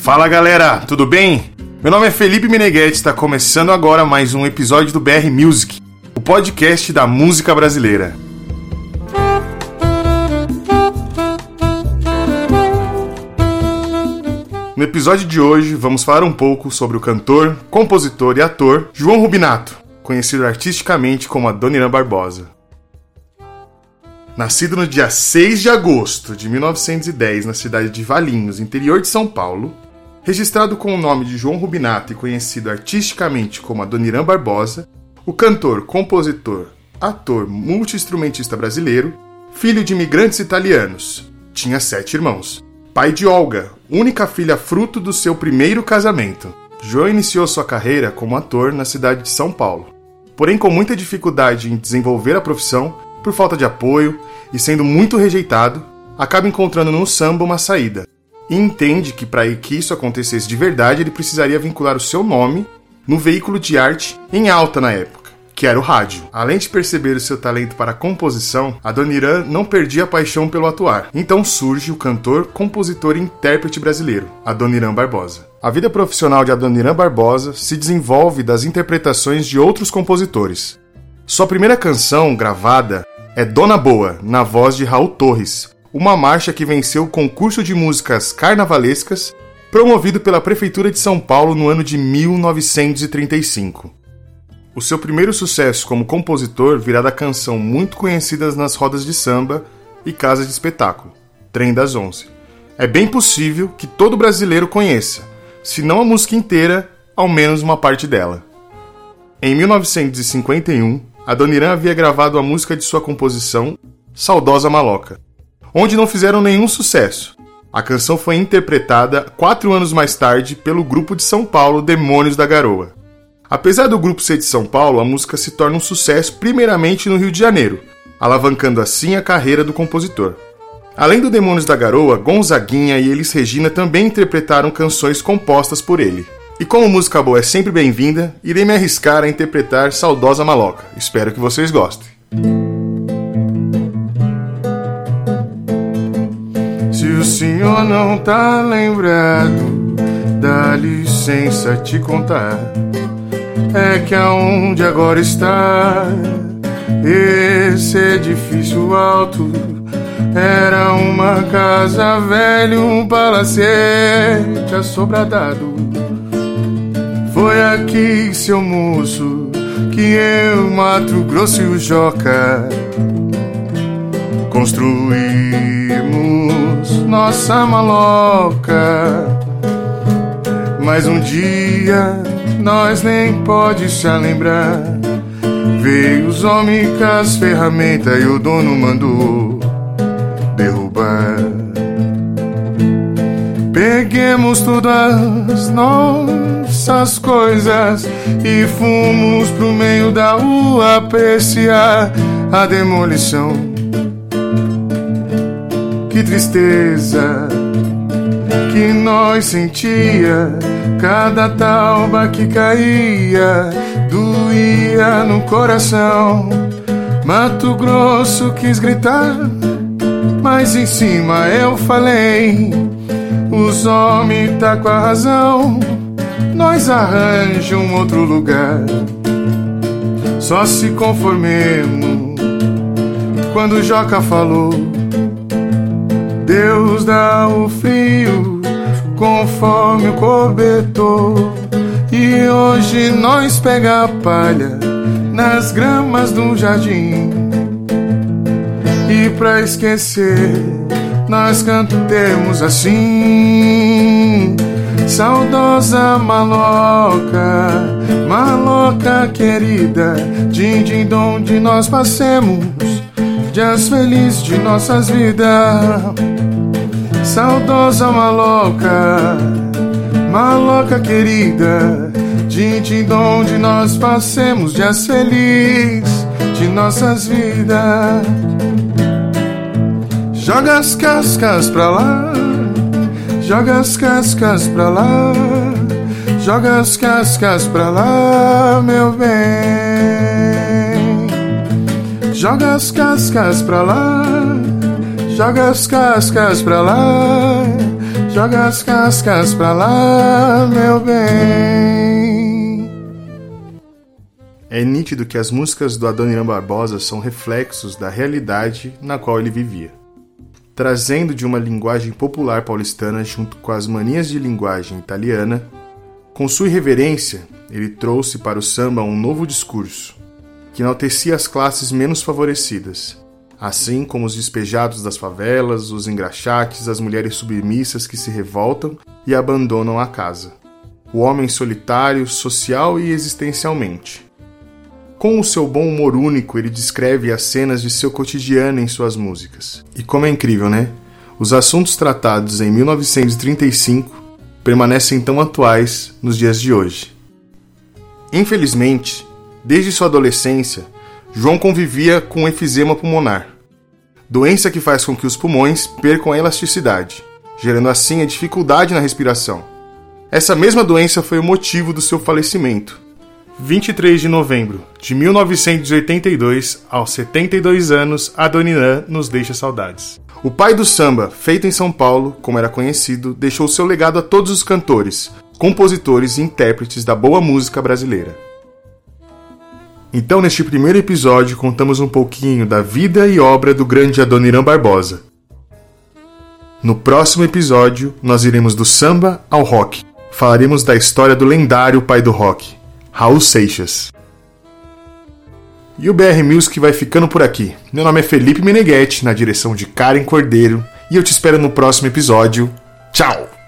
Fala galera, tudo bem? Meu nome é Felipe Meneghetti, está começando agora mais um episódio do BR Music, o podcast da música brasileira. No episódio de hoje, vamos falar um pouco sobre o cantor, compositor e ator João Rubinato, conhecido artisticamente como Adoniran Barbosa. Nascido no dia 6 de agosto de 1910 na cidade de Valinhos, interior de São Paulo, registrado com o nome de João Rubinato e conhecido artisticamente como Adoniran Barbosa, o cantor, compositor, ator, multiinstrumentista brasileiro, filho de imigrantes italianos, tinha sete irmãos. Pai de Olga, única filha fruto do seu primeiro casamento. João iniciou sua carreira como ator na cidade de São Paulo. Porém, com muita dificuldade em desenvolver a profissão, por falta de apoio e sendo muito rejeitado, acaba encontrando no samba uma saída. E entende que para que isso acontecesse de verdade, ele precisaria vincular o seu nome no veículo de arte em alta na época que era o rádio. Além de perceber o seu talento para a composição, Adoniran não perdia a paixão pelo atuar. Então surge o cantor, compositor e intérprete brasileiro, Adoniran Barbosa. A vida profissional de Adoniran Barbosa se desenvolve das interpretações de outros compositores. Sua primeira canção gravada é Dona Boa, na voz de Raul Torres, uma marcha que venceu o concurso de músicas carnavalescas promovido pela Prefeitura de São Paulo no ano de 1935. O seu primeiro sucesso como compositor virá da canção muito conhecida nas rodas de samba e casas de espetáculo, Trem das Onze. É bem possível que todo brasileiro conheça, se não a música inteira, ao menos uma parte dela. Em 1951, Adoniran havia gravado a música de sua composição, Saudosa Maloca, onde não fizeram nenhum sucesso. A canção foi interpretada quatro anos mais tarde pelo grupo de São Paulo Demônios da Garoa. Apesar do grupo ser de São Paulo, a música se torna um sucesso primeiramente no Rio de Janeiro, alavancando assim a carreira do compositor. Além do Demônios da Garoa, Gonzaguinha e Elis Regina também interpretaram canções compostas por ele. E como música boa é sempre bem-vinda, irei me arriscar a interpretar Saudosa Maloca. Espero que vocês gostem. O senhor não tá lembrado, dá licença te contar. É que aonde agora está? Esse edifício alto era uma casa velha, um palacete assobradado. Foi aqui, seu moço, que eu, Mato Grosso e o Joca construímos nossa maloca. Mas um dia nós nem pode se lembrar. Veio os homens com as ferramentas e o dono mandou derrubar. Peguemos todas nossas coisas e fomos pro meio da rua apreciar a demolição. Que tristeza que nós sentia Cada tauba que caía doía no coração. Mato Grosso quis gritar, mas em cima eu falei: os homens tá com a razão, nós arranja um outro lugar. Só se conformemos quando Joca falou: Deus dá o frio conforme o cobertor. E hoje nós pega a palha nas gramas do jardim. E pra esquecer, nós cantemos assim. Saudosa maloca, maloca querida, din din onde nós passemos, dias felizes de nossas vidas saudosa maloca, maloca querida, de onde nós passemos dias felizes de nossas vidas. Joga as cascas pra lá, joga as cascas pra lá, joga as cascas pra lá, meu bem. Joga as cascas pra lá Joga as cascas pra lá, Joga as cascas pra lá, meu bem. É nítido que as músicas do Adoniran Barbosa são reflexos da realidade na qual ele vivia. Trazendo de uma linguagem popular paulistana junto com as manias de linguagem italiana, com sua irreverência, ele trouxe para o samba um novo discurso, que enaltecia as classes menos favorecidas, assim como os despejados das favelas, os engraxates, as mulheres submissas que se revoltam e abandonam a casa. O homem solitário, social e existencialmente. Com o seu bom humor único, ele descreve as cenas de seu cotidiano em suas músicas. E como é incrível, né? Os assuntos tratados em 1935 permanecem tão atuais nos dias de hoje. Infelizmente, desde sua adolescência, João convivia com efizema pulmonar, doença que faz com que os pulmões percam a elasticidade, gerando assim a dificuldade na respiração. Essa mesma doença foi o motivo do seu falecimento. 23 de novembro de 1982, aos 72 anos, Adoniran nos deixa saudades. O pai do samba, feito em São Paulo, como era conhecido, deixou seu legado a todos os cantores, compositores e intérpretes da boa música brasileira. Então, neste primeiro episódio, contamos um pouquinho da vida e obra do grande Adoniran Barbosa. No próximo episódio, nós iremos do samba ao rock. Falaremos da história do lendário pai do rock, Raul Seixas. E o BR Music vai ficando por aqui. Meu nome é Felipe Meneghetti, na direção de Karen Cordeiro, e eu te espero no próximo episódio. Tchau!